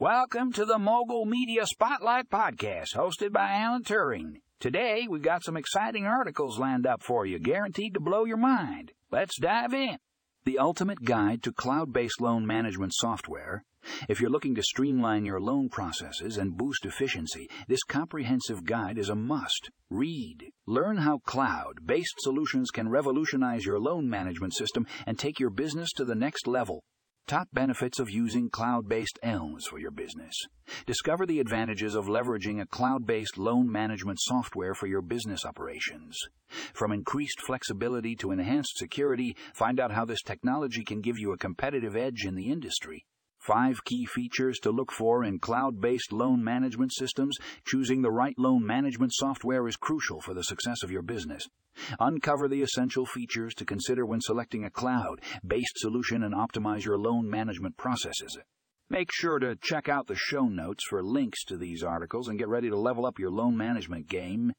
Welcome to the Mogul Media Spotlight Podcast, hosted by Alan Turing. Today, we've got some exciting articles lined up for you, guaranteed to blow your mind. Let's dive in. The ultimate guide to cloud based loan management software. If you're looking to streamline your loan processes and boost efficiency, this comprehensive guide is a must. Read. Learn how cloud based solutions can revolutionize your loan management system and take your business to the next level. Top benefits of using cloud based LMS for your business. Discover the advantages of leveraging a cloud based loan management software for your business operations. From increased flexibility to enhanced security, find out how this technology can give you a competitive edge in the industry. Five key features to look for in cloud based loan management systems. Choosing the right loan management software is crucial for the success of your business. Uncover the essential features to consider when selecting a cloud based solution and optimize your loan management processes. Make sure to check out the show notes for links to these articles and get ready to level up your loan management game.